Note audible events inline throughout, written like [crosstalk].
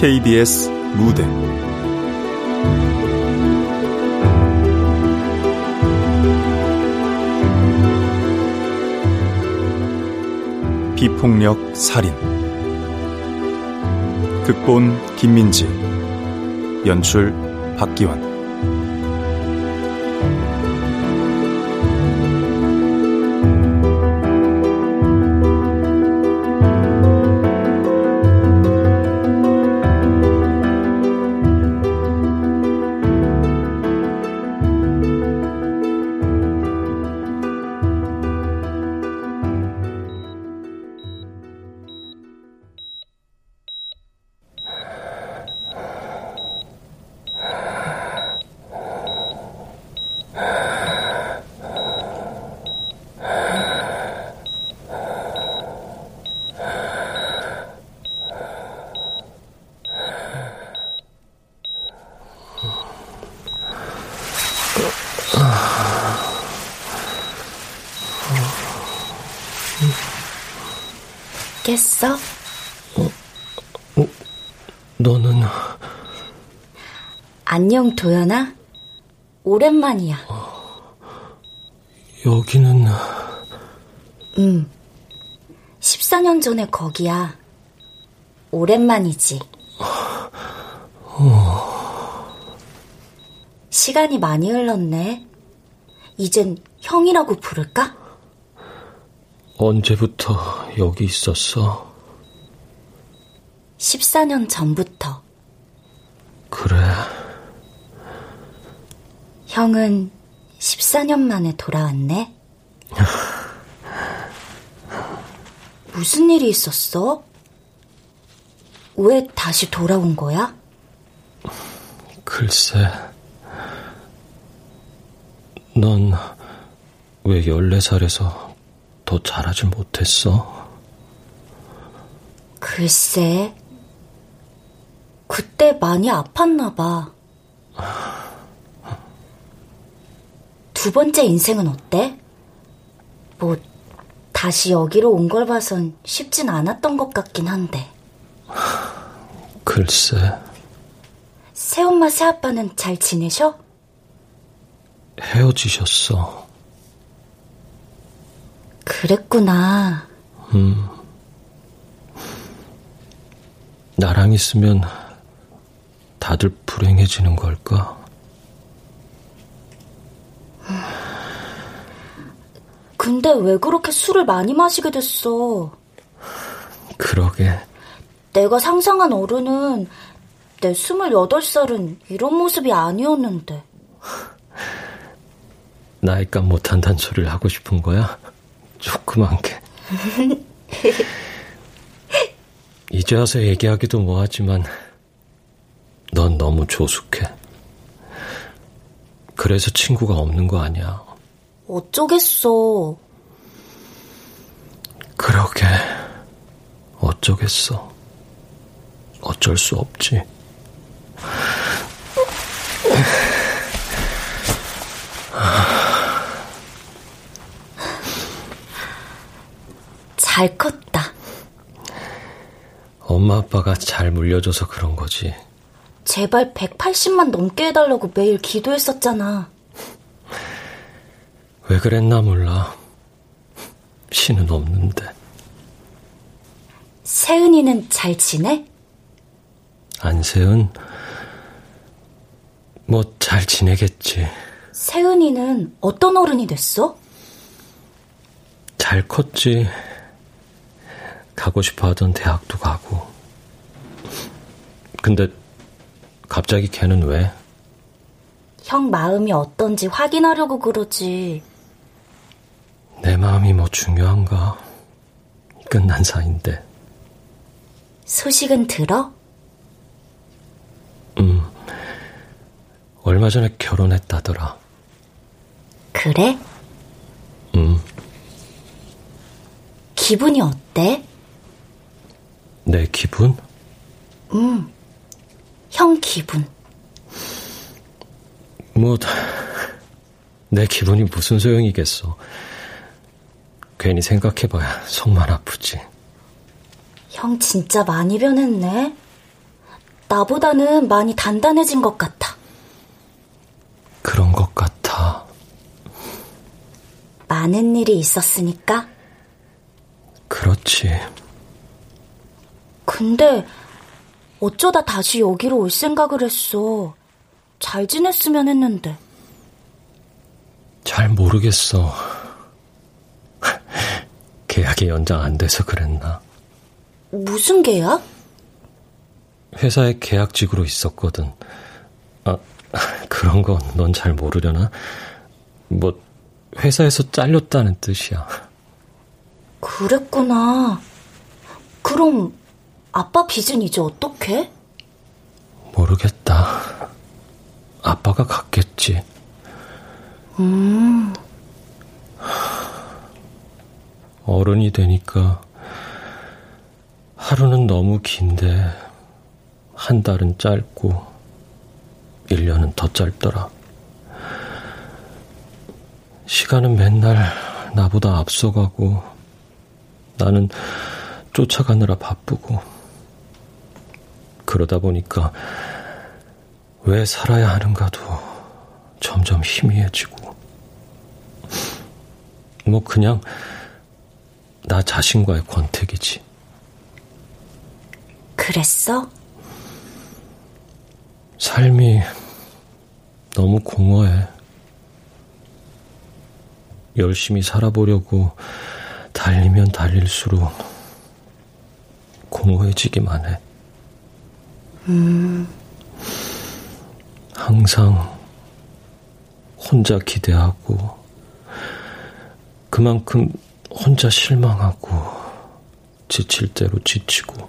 KBS 무대. 비폭력 살인. 극본 김민지. 연출 박기환 안녕, 도연아. 오랜만이야. 여기는? 응. 14년 전에 거기야. 오랜만이지. 어... 시간이 많이 흘렀네. 이젠 형이라고 부를까? 언제부터 여기 있었어? 14년 전부터. 그래. 형은 14년 만에 돌아왔네. 무슨 일이 있었어? 왜 다시 돌아온 거야? 글쎄. 넌 왜 14살에서 더 잘하지 못했어? 글쎄, 그때 많이 아팠나 봐. 두 번째 인생은 어때? 뭐, 다시 여기로 온 걸 봐선 쉽진 않았던 것 같긴 한데. 글쎄. 새엄마, 새아빠는 잘 지내셔? 헤어지셨어. 그랬구나. 음. 나랑 있으면 다들 불행해지는 걸까? 근데 왜 그렇게 술을 많이 마시게 됐어? 그러게. 내가 상상한 어른은 내 28살은 이런 모습이 아니었는데. 나이값 못한다는 소리를 하고 싶은 거야? 조그만 게. [laughs] 이제 와서 얘기하기도 뭐하지만 넌 너무 조숙해. 그래서 친구가 없는 거 아니야. 어쩌겠어. 그러게. 어쩌겠어. 어쩔 수 없지. 잘 컸다. 엄마 아빠가 잘 물려줘서 그런 거지. 제발 180만 넘게 해달라고 매일 기도했었잖아. 왜 그랬나 몰라. 신은 없는데. 세은이는 잘 지내? 안세은? 뭐, 잘 지내겠지. 세은이는 어떤 어른이 됐어? 잘 컸지. 가고 싶어 하던 대학도 가고. 근데 갑자기 걔는 왜? 형 마음이 어떤지 확인하려고 그러지. 내 마음이 뭐 중요한가? 끝난 사이인데. 소식은 들어? 음. 얼마 전에 결혼했다더라. 그래? 음. 기분이 어때? 내 기분? 응. 형 기분. 뭐, 내 기분이 무슨 소용이겠어. 괜히 생각해봐야 속만 아프지. 형 진짜 많이 변했네. 나보다는 많이 단단해진 것 같아. 그런 것 같아. 많은 일이 있었으니까? 그렇지. 근데 어쩌다 다시 여기로 올 생각을 했어. 잘 지냈으면 했는데. 잘 모르겠어. 계약이 연장 안 돼서 그랬나? 무슨 계약? 회사에 계약직으로 있었거든. 아, 그런 건 넌 잘 모르려나? 뭐, 회사에서 잘렸다는 뜻이야. 그랬구나. 그럼 아빠 빚은 이제 어떻게? 모르겠다. 아빠가 갔겠지. 음. 어른이 되니까 하루는 너무 긴데 한 달은 짧고 1년은 더 짧더라. 시간은 맨날 나보다 앞서가고 나는 쫓아가느라 바쁘고 그러다 보니까 왜 살아야 하는가도 점점 희미해지고 뭐 그냥 나 자신과의 권태기지. 그랬어? 삶이 너무 공허해. 열심히 살아보려고 달리면 달릴수록 공허해지기만 해. 음. 항상 혼자 기대하고 그만큼 혼자 실망하고 지칠 대로 지치고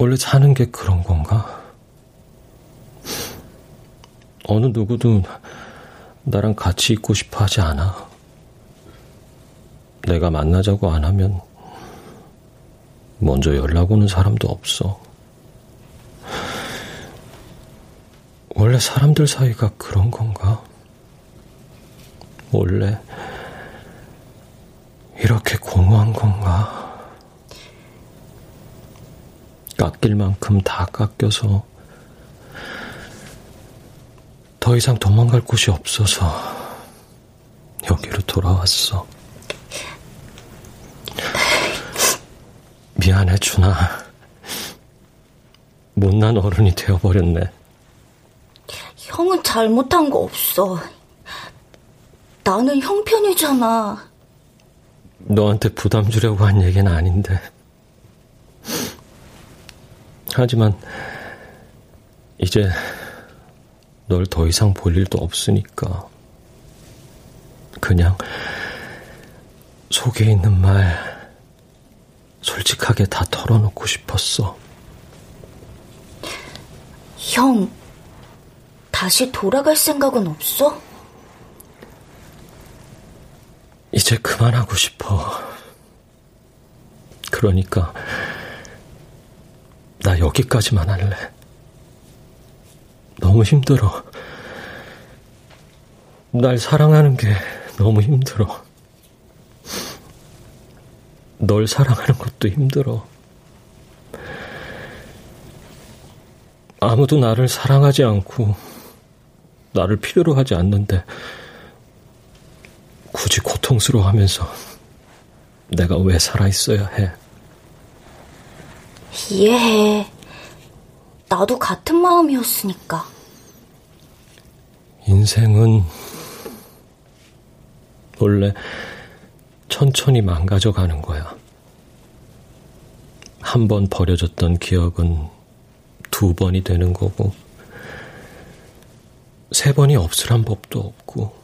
원래 사는 게 그런 건가? 어느 누구도 나랑 같이 있고 싶어 하지 않아. 내가 만나자고 안 하면 먼저 연락 오는 사람도 없어. 원래 사람들 사이가 그런 건가? 원래 이렇게 공허한 건가? 깎일 만큼 다 깎여서 더 이상 도망갈 곳이 없어서 여기로 돌아왔어. 미안해, 준아. 못난 어른이 되어버렸네. 형은 잘못한 거 없어. 나는 형 편이잖아. 너한테 부담 주려고 한 얘기는 아닌데. 하지만, 이제, 널 더 이상 볼 일도 없으니까. 그냥, 속에 있는 말, 솔직하게 다 털어놓고 싶었어. 형, 다시 돌아갈 생각은 없어? 이제 그만하고 싶어. 그러니까, 나 여기까지만 할래. 너무 힘들어. 날 사랑하는 게 너무 힘들어. 널 사랑하는 것도 힘들어. 아무도 나를 사랑하지 않고 나를 필요로 하지 않는데 굳이 고통스러워 하면서 내가 왜 살아있어야 해? 이해해. 나도 같은 마음이었으니까. 인생은 원래 천천히 망가져 가는 거야. 한 번 버려졌던 기억은 두 번이 되는 거고, 세 번이 없으란 법도 없고,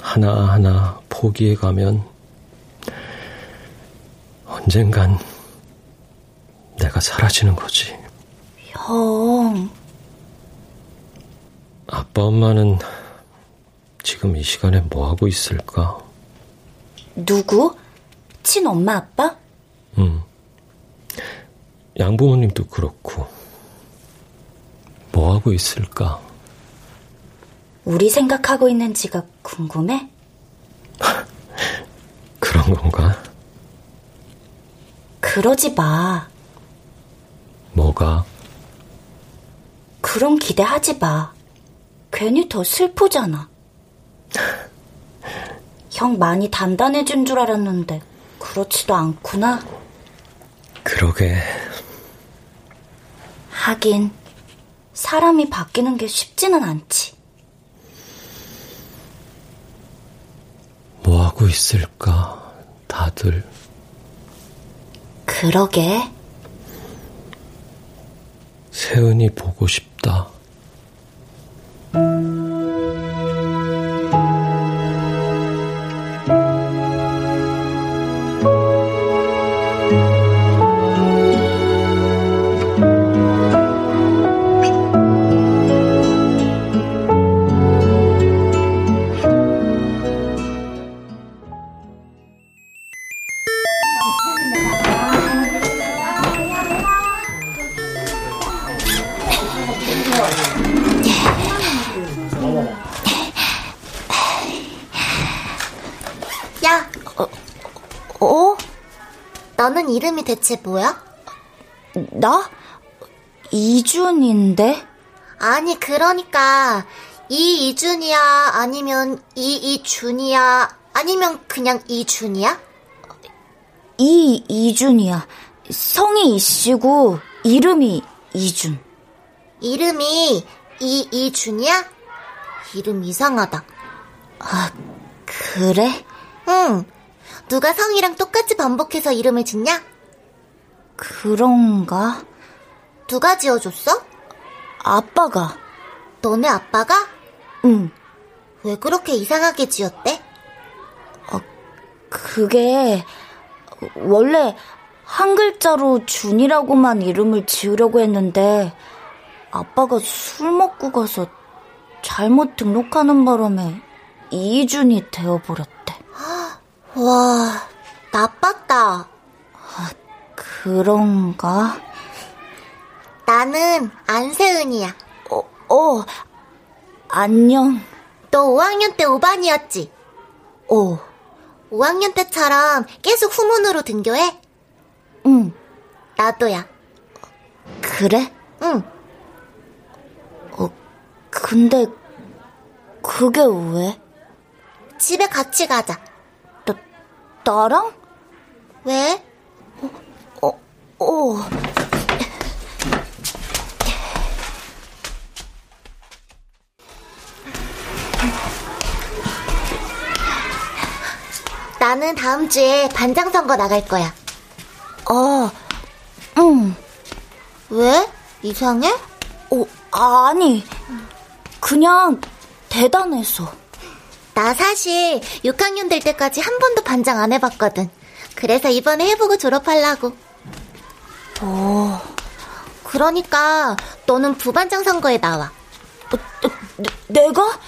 하나하나 포기해 가면 언젠간 내가 사라지는 거지. 형. 아빠 엄마는 지금 이 시간에 뭐 하고 있을까? 누구? 친엄마 아빠? 응. 양부모님도 그렇고. 뭐 하고 있을까? 우리 생각하고 있는지가 궁금해? [laughs] 그런 건가? 그러지 마. 뭐가? 그런 기대하지 마. 괜히 더 슬프잖아. 형 많이 단단해진 줄 알았는데 그렇지도 않구나. 그러게. 하긴 사람이 바뀌는 게 쉽지는 않지. 뭐 하고 있을까, 다들. 그러게. 세은이 보고 싶다. 대체 뭐야? 나? 이준인데? 아니, 그러니까, 이 이준이야? 아니면 이 이준이야? 아니면 그냥 이준이야? 이 이준이야. 성이 이씨고, 이름이 이준. 이름이 이 이준이야? 이름 이상하다. 아, 그래? 응. 누가 성이랑 똑같이 반복해서 이름을 짓냐? 그런가? 누가 지어줬어? 아빠가. 너네 아빠가? 응. 왜 그렇게 이상하게 지었대? 어, 그게, 원래 한 글자로 준이라고만 이름을 지으려고 했는데, 아빠가 술 먹고 가서 잘못 등록하는 바람에 이준이 되어버렸대. [gasps] 와, 나빴다. 아, 그런가? 나는 안세은이야. 어, 어, 안녕. 너 5학년 때 5반이었지? 어. 5학년 때처럼 계속 후문으로 등교해? 응. 나도야. 그래? 응. 어, 근데, 그게 왜? 집에 같이 가자. 나랑? 왜? 어, 어. 나는 다음 주에 반장 선거 나갈 거야. 어, 응. 왜? 이상해? 어, 아니. 그냥 대단해서. 나 사실 6학년 될 때까지 한 번도 반장 안 해봤거든. 그래서 이번에 해보고 졸업하려고. 어. 그러니까 너는 부반장 선거에 나와. 어, 내, 내가?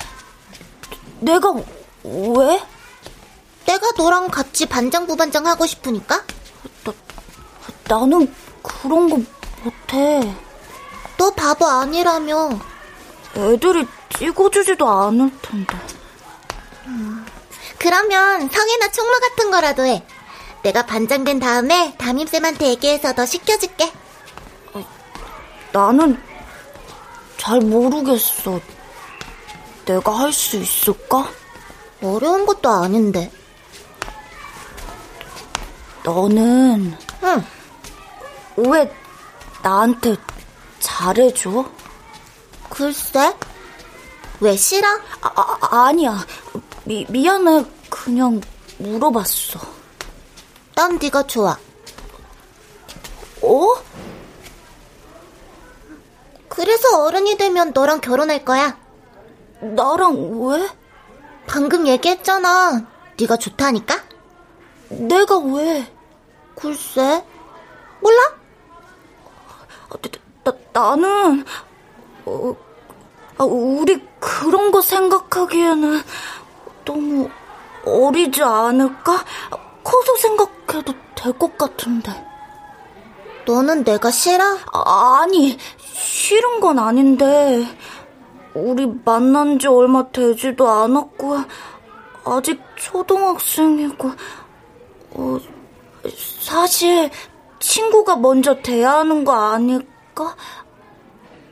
내가 왜? 내가 너랑 같이 반장 부반장 하고 싶으니까? 나, 나는 그런 거 못해. 너 바보 아니라며. 애들이 찍어주지도 않을 텐데. 음, 그러면 성애나 총무 같은 거라도 해. 내가 반장 된 다음에 담임쌤한테 얘기해서 너 시켜줄게. 어, 나는 잘 모르겠어. 내가 할 수 있을까? 어려운 것도 아닌데. 너는 응. 왜 나한테 잘해줘? 글쎄. 왜 싫어? 아, 아 아니야. 미, 미안해. 그냥 물어봤어. 난 네가 좋아. 어? 그래서 어른이 되면 너랑 결혼할 거야. 나랑 왜? 방금 얘기했잖아. 네가 좋다니까? 내가 왜? 글쎄. 몰라? 나, 나, 나는 어, 아, 우리 그런 거 생각하기에는 너무 어리지 않을까? 커서 생각 해도 될 것 같은데. 너는 내가 싫어? 아, 아니, 싫은 건 아닌데, 우리 만난 지 얼마 되지도 않았고, 아직 초등학생이고, 어, 사실, 친구가 먼저 돼야 하는 거 아닐까?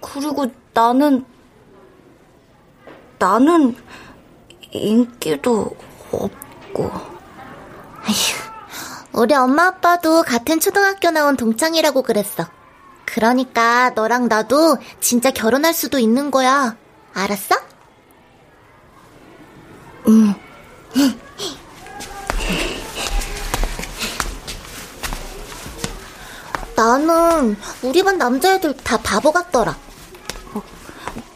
그리고 나는, 나는 인기도 없고. 아휴, 우리 엄마 아빠도 같은 초등학교 나온 동창이라고 그랬어. 그러니까 너랑 나도 진짜 결혼할 수도 있는 거야. 알았어? 응. 나는 우리 반 남자애들 다 바보 같더라.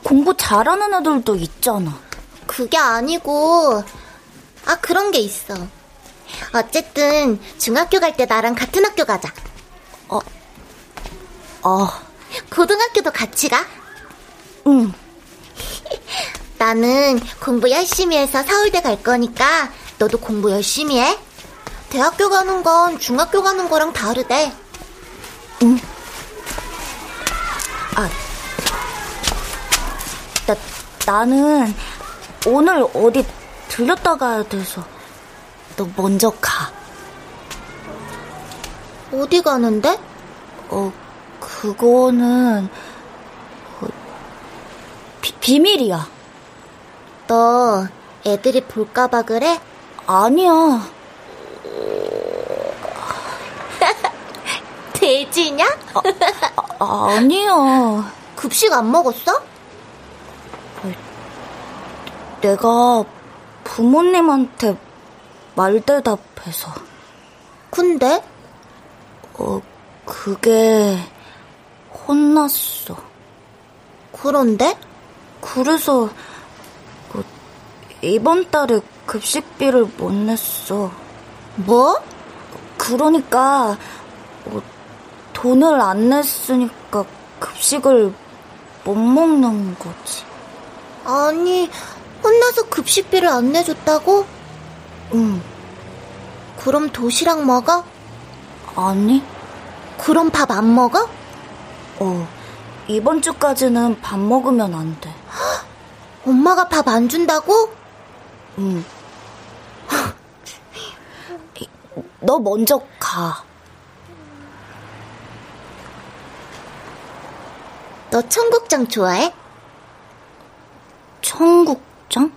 공부 잘하는 애들도 있잖아. 그게 아니고, 아, 그런 게 있어. 어쨌든, 중학교 갈 때 나랑 같은 학교 가자. 어, 어, 고등학교도 같이 가? 응. [laughs] 나는 공부 열심히 해서 서울대 갈 거니까, 너도 공부 열심히 해. 대학교 가는 건 중학교 가는 거랑 다르대. 응. 아, 나, 나는 오늘 어디 들렸다 가야 돼서 너 먼저 가. 어디 가는데? 어, 그거는 어, 비, 비밀이야. 너 애들이 볼까봐 그래? 아니야. [laughs] 돼지냐? 아, 아니야. 급식 안 먹었어? 내가 부모님한테 말대답해서. 근데? 어, 그게 혼났어. 그런데? 그래서 어, 이번 달에 급식비를 못 냈어. 뭐? 그러니까 어, 돈을 안 냈으니까 급식을 못 먹는 거지. 아니, 혼나서 급식비를 안 내줬다고? 응, 그럼 도시락 먹어? 아니? 그럼 밥 안 먹어? 어, 이번 주까지는 밥 먹으면 안 돼. [gasps] 엄마가 밥 안 준다고? 응. [gasps] 너 먼저 가. 너 청국장 좋아해? 청국장?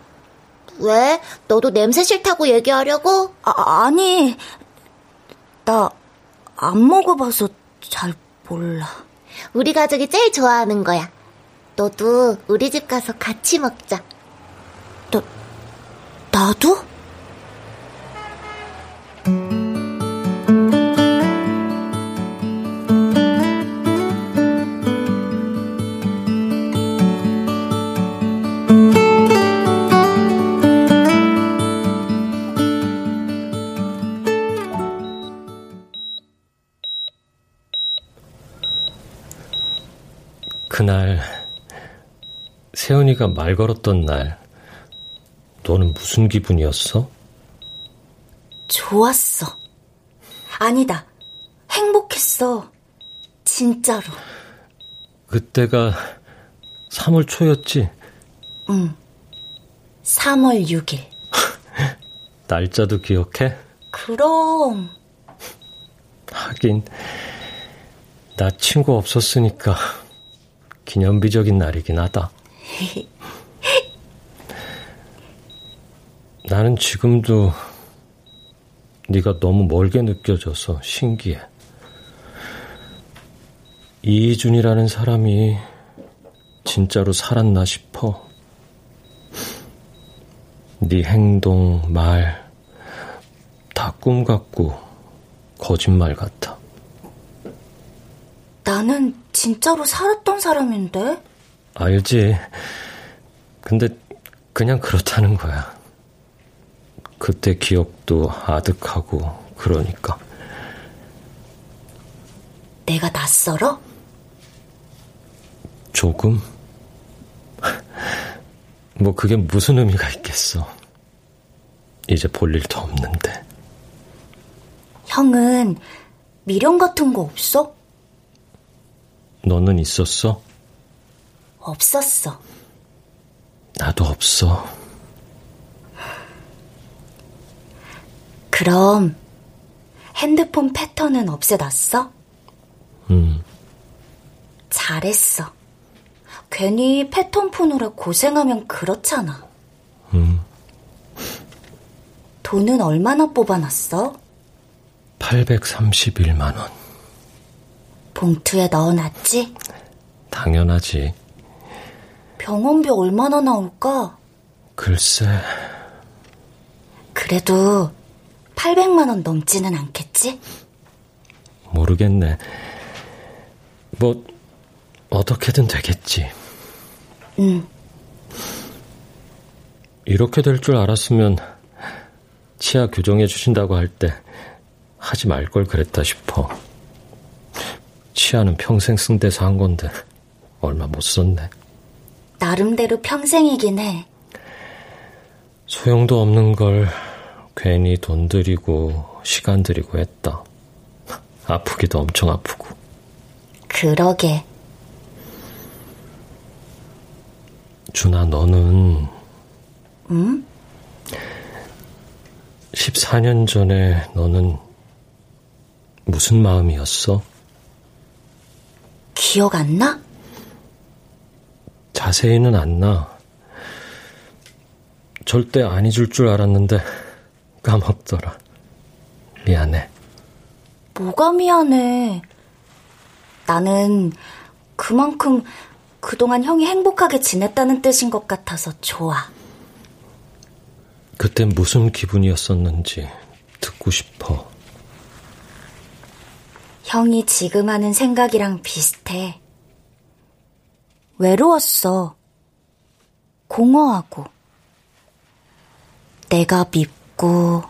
왜? 너도 냄새 싫다고 얘기하려고? 아, 아니, 나 안 먹어봐서 잘 몰라. 우리 가족이 제일 좋아하는 거야. 너도 우리 집 가서 같이 먹자. 나, 나도? 그날 세연이가 말 걸었던 날 너는 무슨 기분이었어? 좋았어. 아니다. 행복했어. 진짜로. 그때가 3월 초였지? 응. 3월 6일. [laughs] 날짜도 기억해? 그럼. 하긴 나 친구 없었으니까 기념비적인 날이긴 하다. [laughs] 나는 지금도 네가 너무 멀게 느껴져서 신기해. 이희준이라는 사람이 진짜로 살았나 싶어. 네 행동, 말, 다 꿈 같고 거짓말 같아. 나는 진짜로 살았던 사람인데? 알지. 근데 그냥 그렇다는 거야. 그때 기억도 아득하고 그러니까. 내가 낯설어? 조금? [laughs] 뭐 그게 무슨 의미가 있겠어. 이제 볼 일도 없는데. 형은 미련 같은 거 없어? 너는 있었어? 없었어. 나도 없어. 그럼 핸드폰 패턴은 없애놨어? 음. 잘했어. 괜히 패턴 푸느라 고생하면 그렇잖아. 음. 돈은 얼마나 뽑아놨어? 831만 원. 봉투에 넣어놨지? 당연하지. 병원비 얼마나 나올까? 글쎄. 그래도 800만 원 넘지는 않겠지? 모르겠네. 뭐, 어떻게든 되겠지. 응. 이렇게 될 줄 알았으면 치아 교정해 주신다고 할 때 하지 말 걸 그랬다 싶어. 치아는 평생 쓴 데서 한 건데 얼마 못 썼네. 나름대로 평생이긴 해. 소용도 없는 걸 괜히 돈 들이고 시간 들이고 했다. 아프기도 엄청 아프고. 그러게. 준아, 너는 응? 14년 전에 너는 무슨 마음이었어? 기억 안 나? 자세히는 안 나. 절대 안 잊을 줄 알았는데 까먹더라. 미안해. 뭐가 미안해. 나는 그만큼 그동안 형이 행복하게 지냈다는 뜻인 것 같아서 좋아. 그때 무슨 기분이었었는지 듣고 싶어. 형이 지금 하는 생각이랑 비슷해. 외로웠어. 공허하고. 내가 밉고,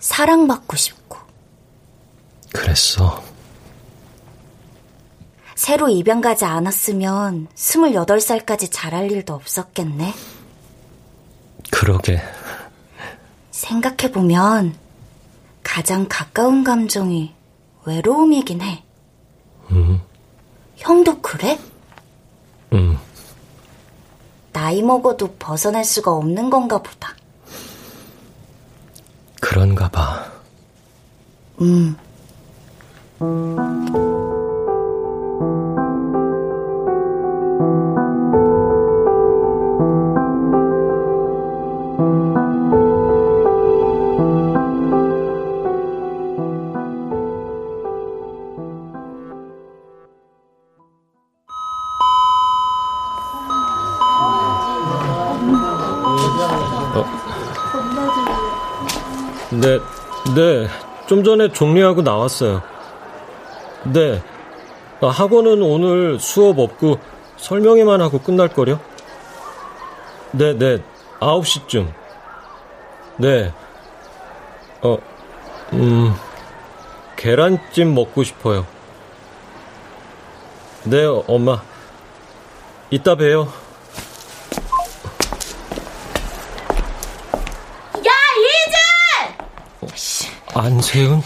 사랑받고 싶고. 그랬어. 새로 입양 가지 않았으면 28살까지 잘할 일도 없었겠네. 그러게. 생각해보면 가장 가까운 감정이 외로움이긴 해. 음, 형도 그래? 음. 나이 먹어도 벗어날 수가 없는 건가 보다. 그런가 봐. 음. 네. 좀 전에 정리하고 나왔어요. 네. 아, 학원은 오늘 수업 없고 설명회만 하고 끝날 거려? 네, 네. 9시쯤. 네. 어, 음, 계란찜 먹고 싶어요. 네, 엄마. 이따 봬요. 안세윤?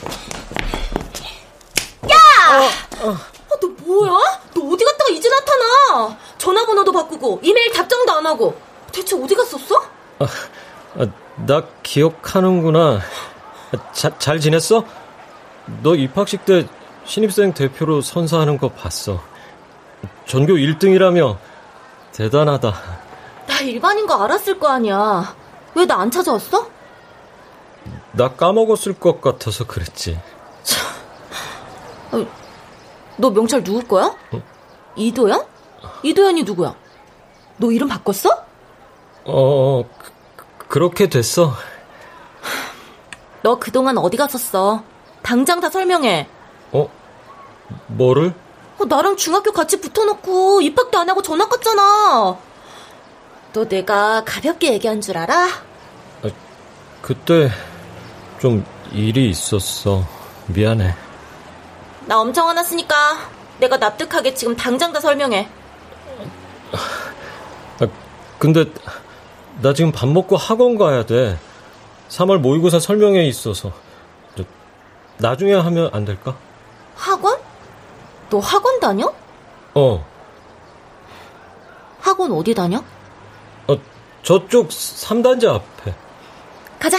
아, 너 뭐야? 너 어디 갔다가 이제 나타나? 전화번호도 바꾸고 이메일 답장도 안 하고 대체 어디 갔었어? 아, 아, 나 기억하는구나. 자, 잘 지냈어? 너 입학식 때 신입생 대표로 선사하는 거 봤어. 전교 1등이라며 대단하다. 나 일반인 거 알았을 거 아니야. 왜 나 안 찾아왔어? 나 까먹었을 것 같아서 그랬지. 어, 너 명찰 누구 거야? 응? 이도현? 이도현이 누구야? 너 이름 바꿨어? 어, 그, 그렇게 됐어. 너 그동안 어디 갔었어? 당장 다 설명해. 어? 뭐를? 어, 나랑 중학교 같이 붙어놓고 입학도 안 하고 전학 갔잖아. 너 내가 가볍게 얘기한 줄 알아? 아, 그때 좀 일이 있었어. 미안해. 나 엄청 화났으니까 내가 납득하게 지금 당장 다 설명해. 아, 근데 나 지금 밥 먹고 학원 가야 돼. 3월 모의고사 설명회 있어서. 나중에 하면 안 될까? 학원? 너 학원 다녀? 어. 학원 어디 다녀? 어, 저쪽 3단지 앞에. 가자.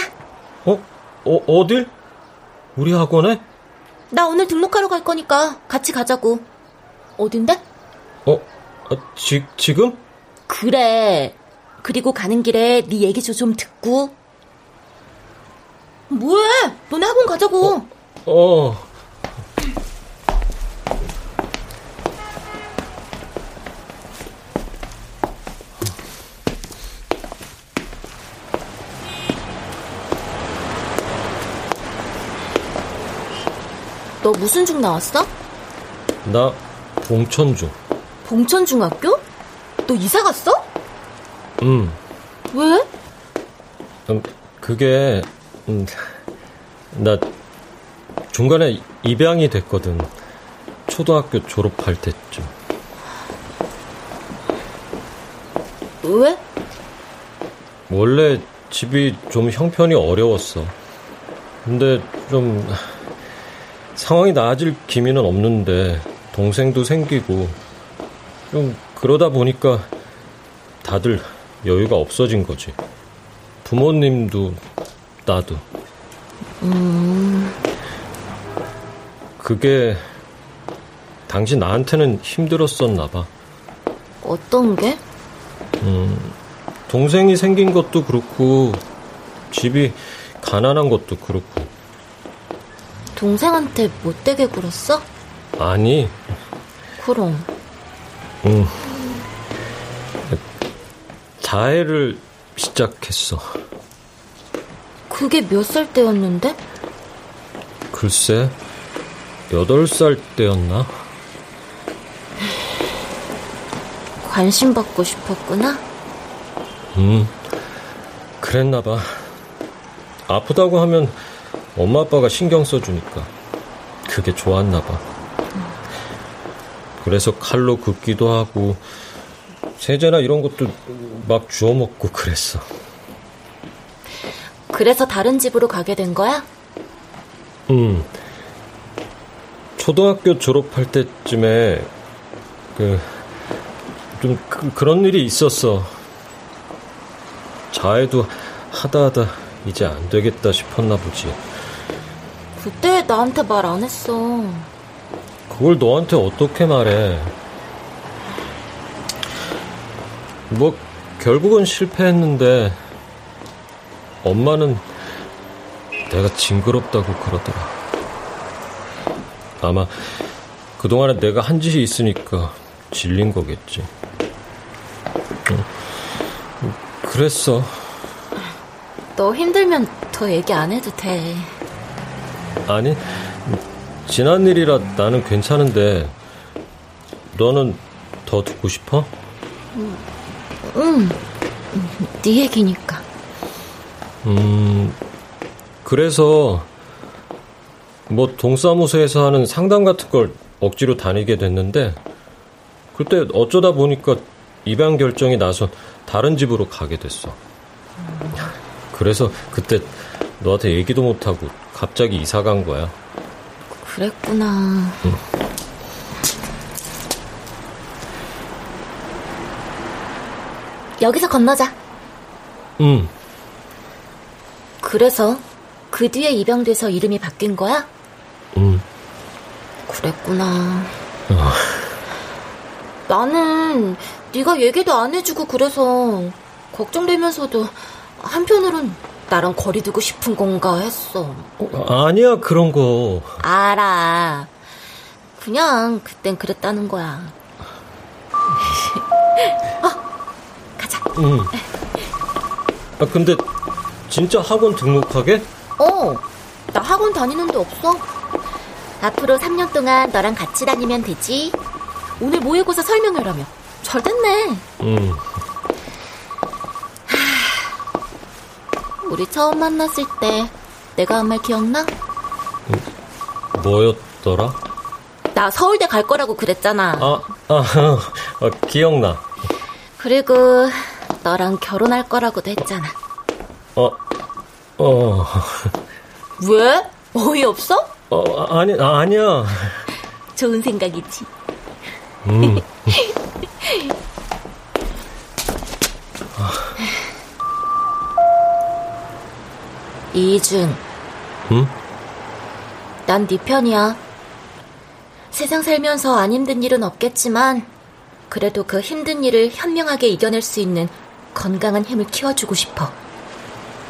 어? 어, 어딜? 우리 학원에? 나 오늘 등록하러 갈 거니까 같이 가자고. 어딘데? 어? 아, 지, 지금? 그래. 그리고 가는 길에 네 얘기 좀 듣고. 뭐해? 너네 학원 가자고. 어. 어. 너 무슨 중 나왔어? 나 봉천중. 봉천중학교? 너 이사 갔어? 응. 왜? 음, 그게 음, 나 중간에 입양이 됐거든. 초등학교 졸업할 때쯤. 왜? 원래 집이 좀 형편이 어려웠어. 근데 좀 상황이 나아질 기미는 없는데 동생도 생기고 좀 그러다 보니까 다들 여유가 없어진 거지. 부모님도 나도. 음. 그게 당시 나한테는 힘들었었나 봐. 어떤 게? 음, 동생이 생긴 것도 그렇고 집이 가난한 것도 그렇고. 동생한테 못되게 굴었어? 아니. 그럼. 응. 자해를 시작했어. 그게 몇 살 때였는데? 글쎄, 여덟 살 때였나? 관심 받고 싶었구나? 음, 그랬나봐. 아프다고 하면 엄마 아빠가 신경 써주니까 그게 좋았나 봐. 그래서 칼로 긋기도 하고 세제나 이런 것도 막 주워 먹고 그랬어. 그래서 다른 집으로 가게 된 거야? 음. 초등학교 졸업할 때쯤에 그 좀 그, 런 일이 있었어. 자해도 하다 하다 이제 안 되겠다 싶었나 보지. 그때 나한테 말 안 했어. 그걸 너한테 어떻게 말해? 뭐 결국은 실패했는데 엄마는 내가 징그럽다고 그러더라. 아마 그동안에 내가 한 짓이 있으니까 질린 거겠지. 그랬어. 너 힘들면 더 얘기 안 해도 돼. 아니, 지난 일이라 나는 괜찮은데, 너는 더 듣고 싶어? 응, 응. 네 얘기니까. 음, 그래서, 뭐, 동사무소에서 하는 상담 같은 걸 억지로 다니게 됐는데, 그때 어쩌다 보니까 입양 결정이 나서 다른 집으로 가게 됐어. 그래서 그때 너한테 얘기도 못하고 갑자기 이사 간 거야. 그랬구나. 응. 여기서 건너자. 응. 그래서 그 뒤에 입양돼서 이름이 바뀐 거야? 응. 그랬구나. 어. 나는 네가 얘기도 안 해주고 그래서 걱정되면서도 한편으론 나랑 거리 두고 싶은 건가 했어. 어, 아니야, 그런 거. 알아. 그냥 그땐 그랬다는 거야. [laughs] 어, 가자. 응. 아, 근데 진짜 학원 등록하게? 어, 나 학원 다니는 데 없어. 앞으로 3년 동안 너랑 같이 다니면 되지. 오늘 모의고사 설명회라며. 잘 됐네. 응. 우리 처음 만났을 때 내가 한 말 기억나? 뭐였더라? 나 서울대 갈 거라고 그랬잖아. 아, 아, 아 [laughs] 기억나. 그리고 너랑 결혼할 거라고도 했잖아. 어, 어. [laughs] 왜? 어이없어? 어, 아니, 아, 아니야. 좋은 생각이지. 음. [laughs] 이준. 응? 난 네 편이야. 세상 살면서 안 힘든 일은 없겠지만 그래도 그 힘든 일을 현명하게 이겨낼 수 있는 건강한 힘을 키워주고 싶어.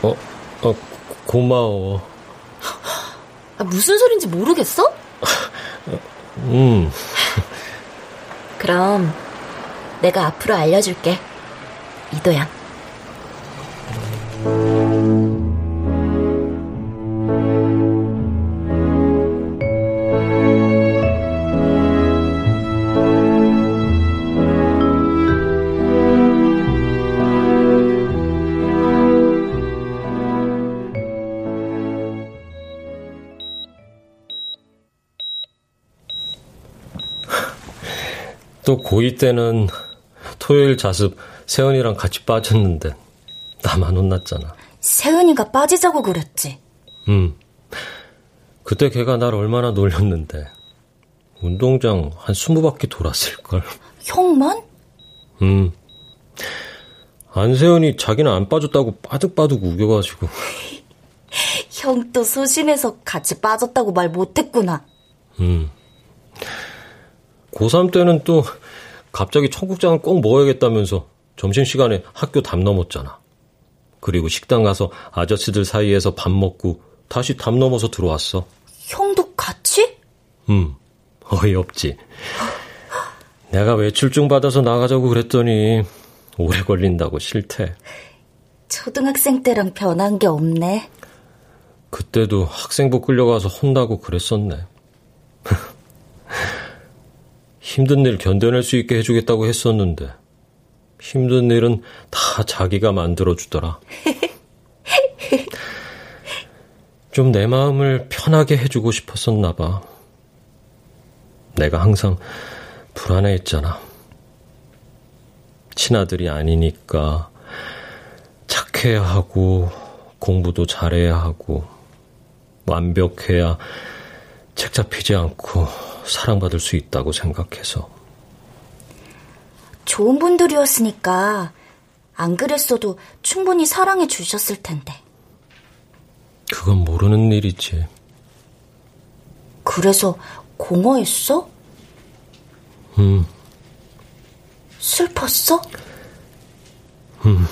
어, 어 고마워. 아, 무슨 소린지 모르겠어? [laughs] 음. 그럼 내가 앞으로 알려줄게. 이도양. 또 고2 때는 토요일 자습 세연이랑 같이 빠졌는데 나만 혼났잖아. 세은이가 빠지자고 그랬지. 음. 그때 걔가 날 얼마나 놀렸는데. 운동장 한 스무 바퀴 돌았을걸. 형만? 음. 안세연이 자기는 안 빠졌다고 빠득빠득 우겨가지고. [laughs] 형 또 소심해서 같이 빠졌다고 말 못했구나. 음. 고3 때는 또 갑자기 청국장을 꼭 먹어야겠다면서 점심시간에 학교 담 넘었잖아. 그리고 식당 가서 아저씨들 사이에서 밥 먹고 다시 담 넘어서 들어왔어. 형도 같이? 음, 어이없지. 내가 외출증 받아서 나가자고 그랬더니 오래 걸린다고 싫대. 초등학생 때랑 변한 게 없네. 그때도 학생부 끌려가서 혼나고 그랬었네. 힘든 일 견뎌낼 수 있게 해주겠다고 했었는데 힘든 일은 다 자기가 만들어주더라. [laughs] 좀 내 마음을 편하게 해주고 싶었었나 봐. 내가 항상 불안해했잖아. 친아들이 아니니까 착해야 하고 공부도 잘해야 하고 완벽해야 책 잡히지 않고 사랑받을 수 있다고 생각해서. 좋은 분들이었으니까 안 그랬어도 충분히 사랑해 주셨을 텐데. 그건 모르는 일이지. 그래서 공허했어? 음. 슬펐어? 음.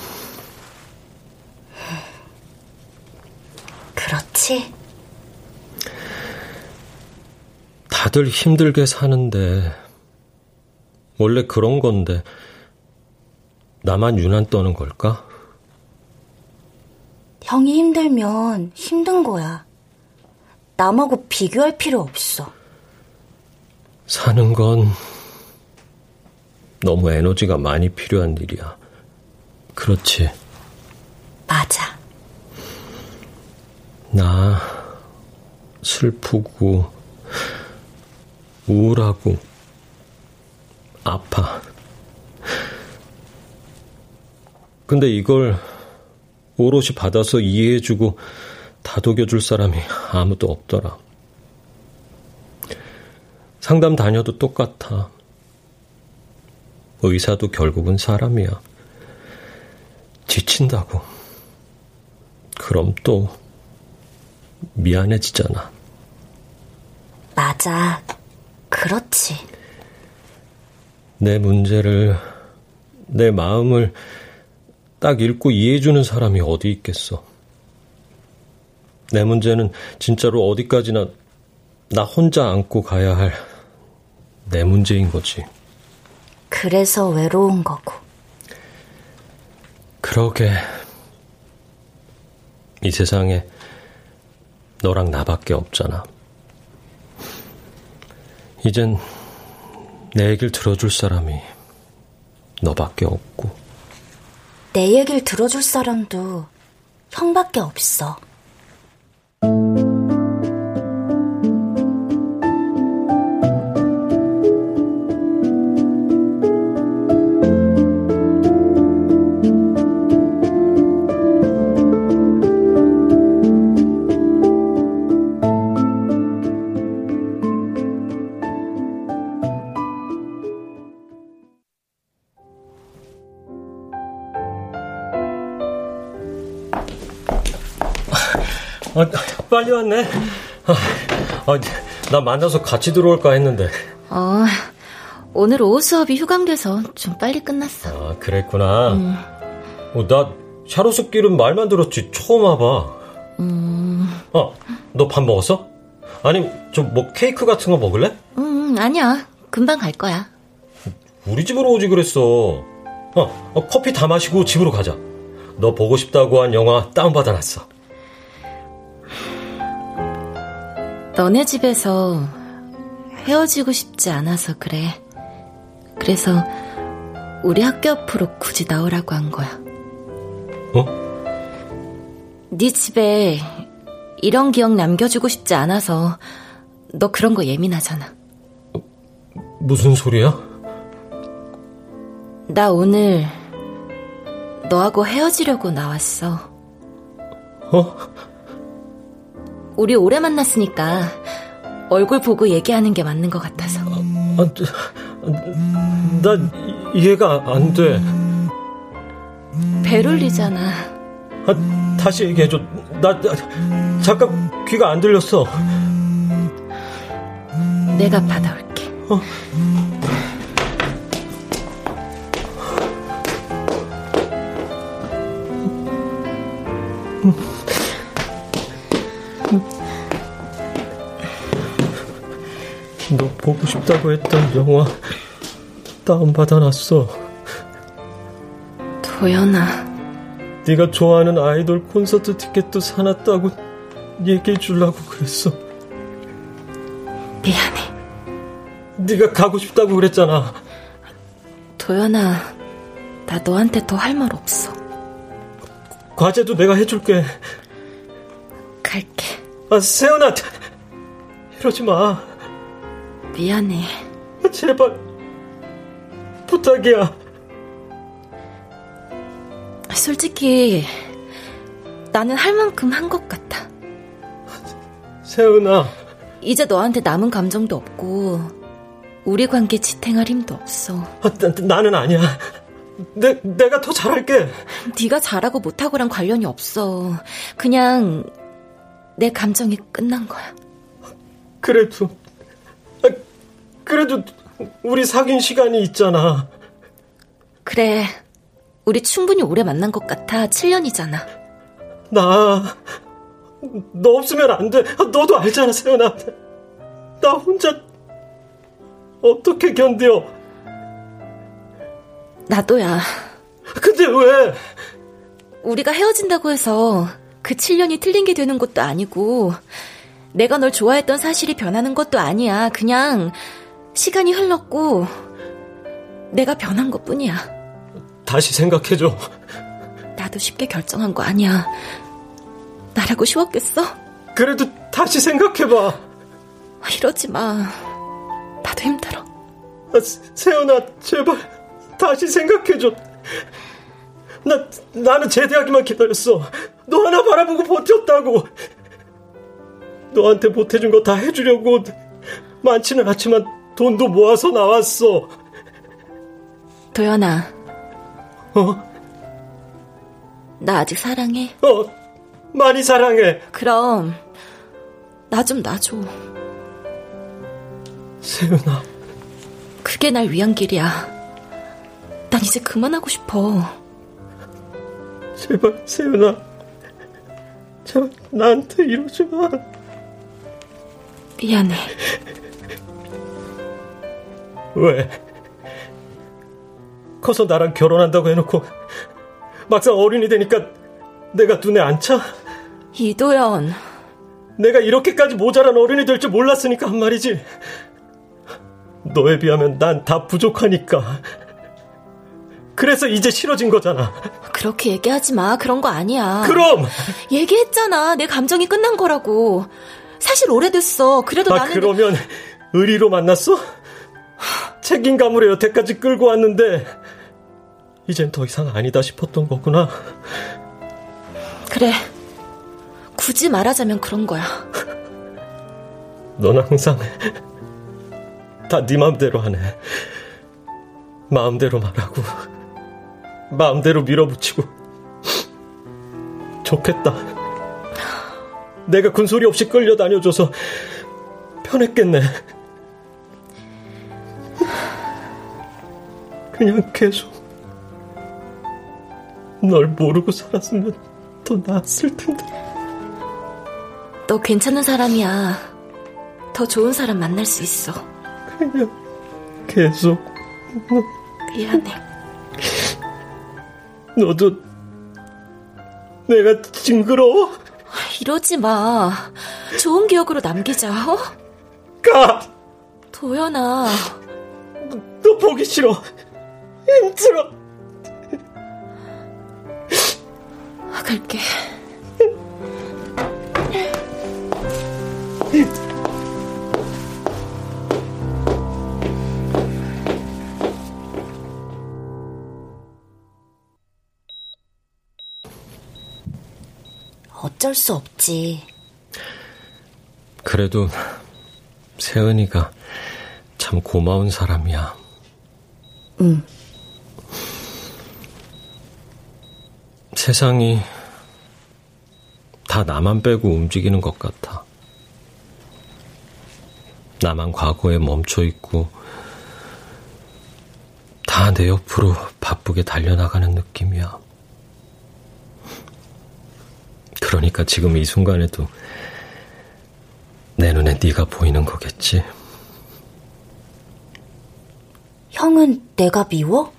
그렇지. 다들 힘들게 사는데, 원래 그런 건데, 나만 유난 떠는 걸까? 형이 힘들면 힘든 거야. 남하고 비교할 필요 없어. 사는 건 너무 에너지가 많이 필요한 일이야. 그렇지. 맞아. 나 슬프고 우울하고 아파. 근데 이걸 오롯이 받아서 이해해주고 다독여줄 사람이 아무도 없더라. 상담 다녀도 똑같아. 의사도 결국은 사람이야. 지친다고. 그럼 또 미안해지잖아. 맞아. 그렇지. 내 문제를, 내 마음을 딱 읽고 이해해주는 사람이 어디 있겠어. 내 문제는 진짜로 어디까지나 나 혼자 안고 가야 할 내 문제인 거지. 그래서 외로운 거고. 그러게. 이 세상에 너랑 나밖에 없잖아. 이젠 내 얘기를 들어줄 사람이 너밖에 없고. 내 얘기를 들어줄 사람도 형밖에 없어. 빨리 왔네. 아, 나 만나서 같이 들어올까 했는데. 어, 오늘 오후 수업이 휴강돼서 좀 빨리 끝났어. 아, 그랬구나. 음. 어, 나 샤로스길은 말만 들었지 처음 와봐. 음. 어, 너 밥 먹었어? 아니, 좀뭐 케이크 같은 거 먹을래? 음, 아니야. 금방 갈 거야. 우리 집으로 오지 그랬어. 어, 어 커피 다 마시고 집으로 가자. 너 보고 싶다고 한 영화 다운받아놨어. 너네 집에서 헤어지고 싶지 않아서 그래. 그래서 우리 학교 앞으로 굳이 나오라고 한 거야. 어? 네 집에 이런 기억 남겨주고 싶지 않아서 너 그런 거 예민하잖아. 무슨 소리야? 나 오늘 너하고 헤어지려고 나왔어. 어? 우리 오래 만났으니까 얼굴 보고 얘기하는 게 맞는 것 같아서. 아, 나 이해가 안 돼. 베롤리잖아. 아, 다시 얘기해줘. 나, 나 잠깐 귀가 안 들렸어. 내가 받아올게. 어? 보고 싶다고 했던 영화 다운받아놨어. 도연아. 네가 좋아하는 아이돌 콘서트 티켓도 사놨다고 얘기해 주려고 그랬어. 미안해. 네가 가고 싶다고 그랬잖아. 도연아, 나 너한테 더 할 말 없어. 과제도 내가 해줄게. 갈게. 아, 세연아, 이러지 마. 미안해. 제발, 부탁이야. 솔직히 나는 할 만큼 한 것 같아. 세은아. 이제 너한테 남은 감정도 없고 우리 관계 지탱할 힘도 없어. 아, 나, 는 아니야. 내, 내가 더 잘할게. 네가 잘하고 못하고랑 관련이 없어. 그냥 내 감정이 끝난 거야. 그래도 아, 그래도 우리 사귄 시간이 있잖아. 그래. 우리 충분히 오래 만난 것 같아. 7년이잖아. 나, 너 없으면 안 돼. 너도 알잖아, 세연아. 나 혼자 어떻게 견뎌? 나도야. 근데 왜? 우리가 헤어진다고 해서 그 7년이 틀린 게 되는 것도 아니고, 내가 널 좋아했던 사실이 변하는 것도 아니야. 그냥 시간이 흘렀고, 내가 변한 것 뿐이야. 다시 생각해줘. 나도 쉽게 결정한 거 아니야. 나라고 쉬웠겠어? 그래도 다시 생각해봐. 이러지 마. 나도 힘들어. 아, 세연아, 제발 다시 생각해줘. 나 나는 제대하기만 기다렸어. 너 하나 바라보고 버텼다고. 너한테 보태준 거 다 해주려고 많지는 않지만 돈도 모아서 나왔어. 도연아, 어? 나 아직 사랑해? 어, 많이 사랑해. 그럼, 나 좀 놔줘. 세윤아. 그게 날 위한 길이야. 난 이제 그만하고 싶어. 제발, 세윤아. 제발, 나한테 이러지 마. 미안해. 왜? 커서 나랑 결혼한다고 해놓고 막상 어른이 되니까 내가 눈에 안 차? 이도연. 내가 이렇게까지 모자란 어른이 될 줄 몰랐으니까 한 말이지. 너에 비하면 난 다 부족하니까. 그래서 이제 싫어진 거잖아. 그렇게 얘기하지 마. 그런 거 아니야. 그럼! 얘기했잖아. 내 감정이 끝난 거라고. 사실 오래됐어. 그래도 아, 나는. 그러면 의리로 만났어? 책임감으로 여태까지 끌고 왔는데 이젠 더 이상 아니다 싶었던 거구나. 그래. 굳이 말하자면 그런 거야. 넌 항상 다 네 마음대로 하네. 마음대로 말하고 마음대로 밀어붙이고 좋겠다. 내가 군소리 없이 끌려다녀줘서 편했겠네. 그냥 계속 널 모르고 살았으면 더 나았을 텐데. 너 괜찮은 사람이야. 더 좋은 사람 만날 수 있어. 그냥 계속. 미안해. 너도 내가 징그러워? 이러지 마. 좋은 기억으로 남기자, 어? 가! 도연아. 너, 너 보기 싫어. 힘들어. 갈게. 어쩔 수 없지. 그래도 세은이가 참 고마운 사람이야. 응. 세상이 다 나만 빼고 움직이는 것 같아. 나만 과거에 멈춰 있고 다 내 옆으로 바쁘게 달려나가는 느낌이야. 그러니까 지금 이 순간에도 내 눈에 네가 보이는 거겠지. 형은 내가 미워?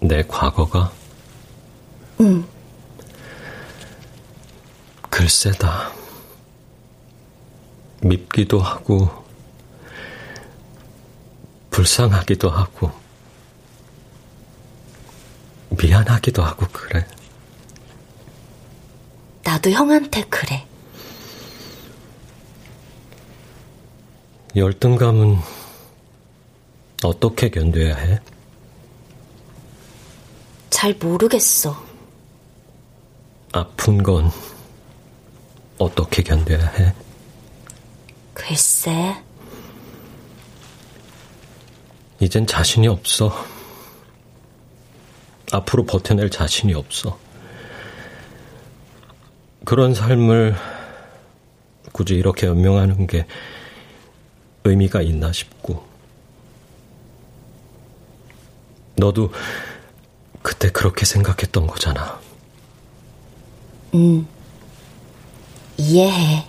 내 과거가? 응. 글쎄다. 밉기도 하고, 불쌍하기도 하고, 미안하기도 하고, 그래. 나도 형한테 그래. 열등감은 어떻게 견뎌야 해? 잘 모르겠어. 아픈 건 어떻게 견뎌야 해? 글쎄. 이젠 자신이 없어. 앞으로 버텨낼 자신이 없어. 그런 삶을 굳이 이렇게 연명하는 게 의미가 있나 싶고. 너도 그때 그렇게 생각했던 거잖아. 응. 이해해.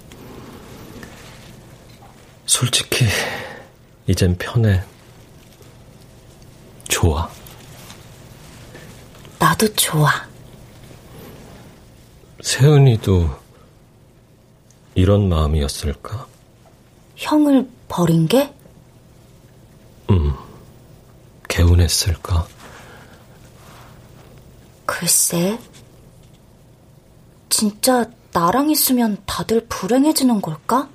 솔직히, 이젠 편해. 좋아. 나도 좋아. 세은이도 이런 마음이었을까? 형을 버린 게? 음, 개운했을까? 글쎄. 진짜 나랑 있으면 다들 불행해지는 걸까?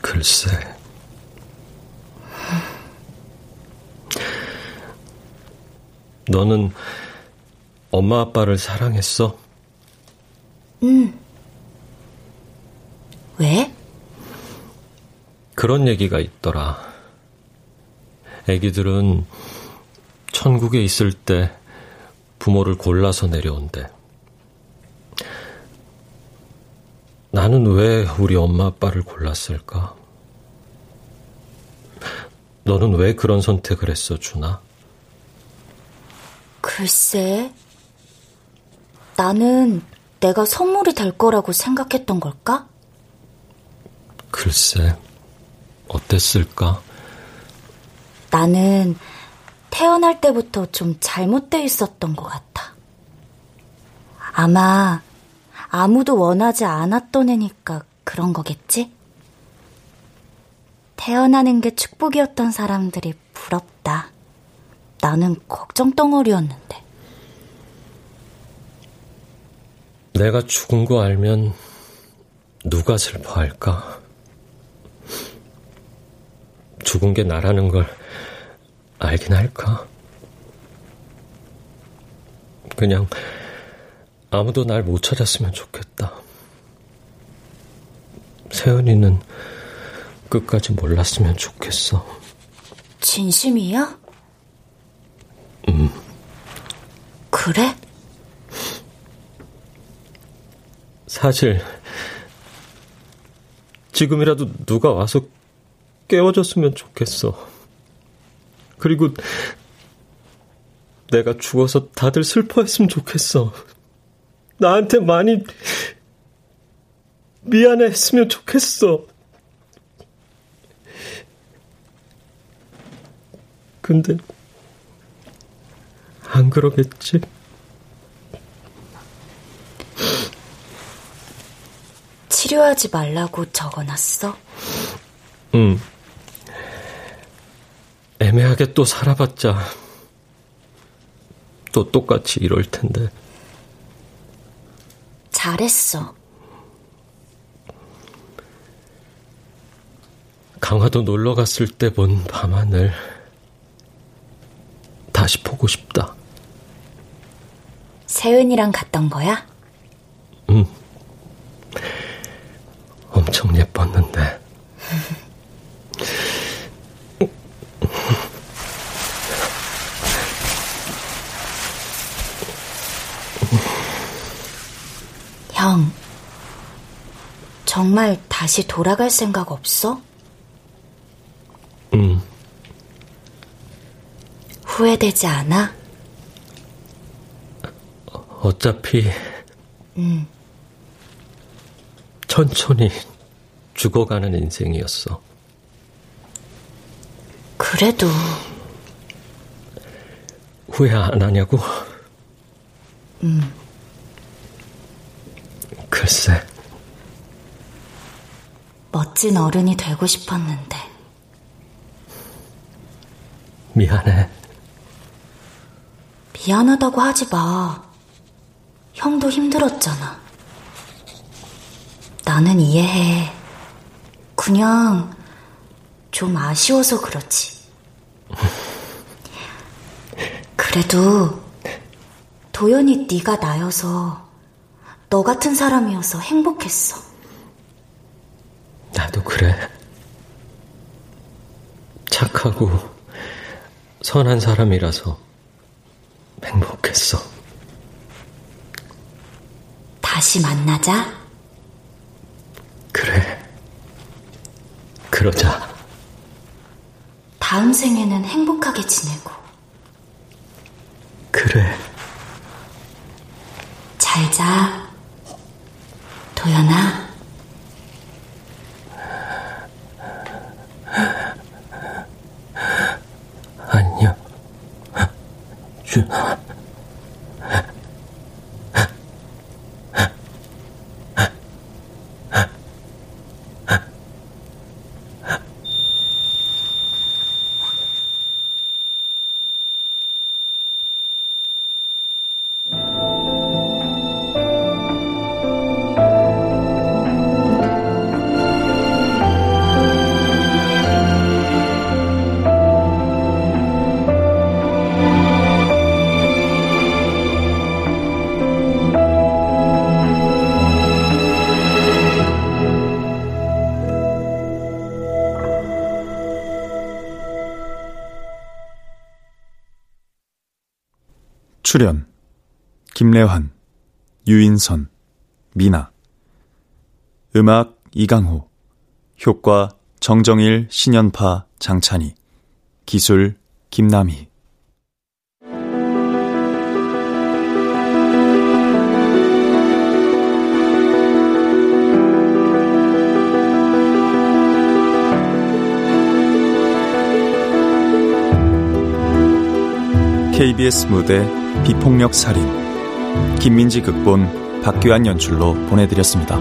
글쎄. 너는 엄마 아빠를 사랑했어? 응. 왜? 그런 얘기가 있더라. 애기들은 천국에 있을 때 부모를 골라서 내려온대. 나는 왜 우리 엄마 아빠를 골랐을까? 너는 왜 그런 선택을 했어, 준아? 글쎄, 나는 내가 선물이 될 거라고 생각했던 걸까? 글쎄, 어땠을까? 나는 태어날 때부터 좀 잘못돼 있었던 것 같아. 아마 아무도 원하지 않았던 애니까 그런 거겠지? 태어나는 게 축복이었던 사람들이 부럽다. 나는 걱정 덩어리였는데. 내가 죽은 거 알면 누가 슬퍼할까? 죽은 게 나라는 걸 알긴 할까? 그냥 아무도 날 못 찾았으면 좋겠다. 세은이는 끝까지 몰랐으면 좋겠어. 진심이야? 음. 그래? 사실 지금이라도 누가 와서 깨워줬으면 좋겠어. 그리고 내가 죽어서 다들 슬퍼했으면 좋겠어. 나한테 많이 미안해 했으면 좋겠어. 근데 안 그러겠지? 치료하지 말라고 적어놨어? 응. 애매하게 또 살아봤자 또 똑같이 이럴 텐데. 잘했어. 강화도 놀러 갔을 때 본 밤하늘 다시 보고 싶다. 세은이랑 갔던 거야? 응. 엄청 예뻤는데. [laughs] 형, 정말 다시 돌아갈 생각 없어? 응. 후회되지 않아? 어차피. 응. 천천히 죽어가는 인생이었어. 그래도. 후회 안 하냐고? 응. 글쎄. 멋진 어른이 되고 싶었는데. 미안해. 미안하다고 하지 마. 형도 힘들었잖아. 나는 이해해. 그냥 좀 아쉬워서 그렇지. 그래도 도연이 네가 나여서 너 같은 사람이어서 행복했어. 나도 그래. 착하고 선한 사람이라서 행복했어. 다시 만나자. 그래. 그러자. 다음 생에는 행복하게 지내고. 그래. 잘 자. 도연아. 안녕. 준 출연 김래환, 유인선, 미나. 음악 이강호. 효과 정정일, 신연파, 장찬희. 기술 김남희 KBS 무대 비폭력 살인 김민지 극본 박규환 연출로 보내드렸습니다.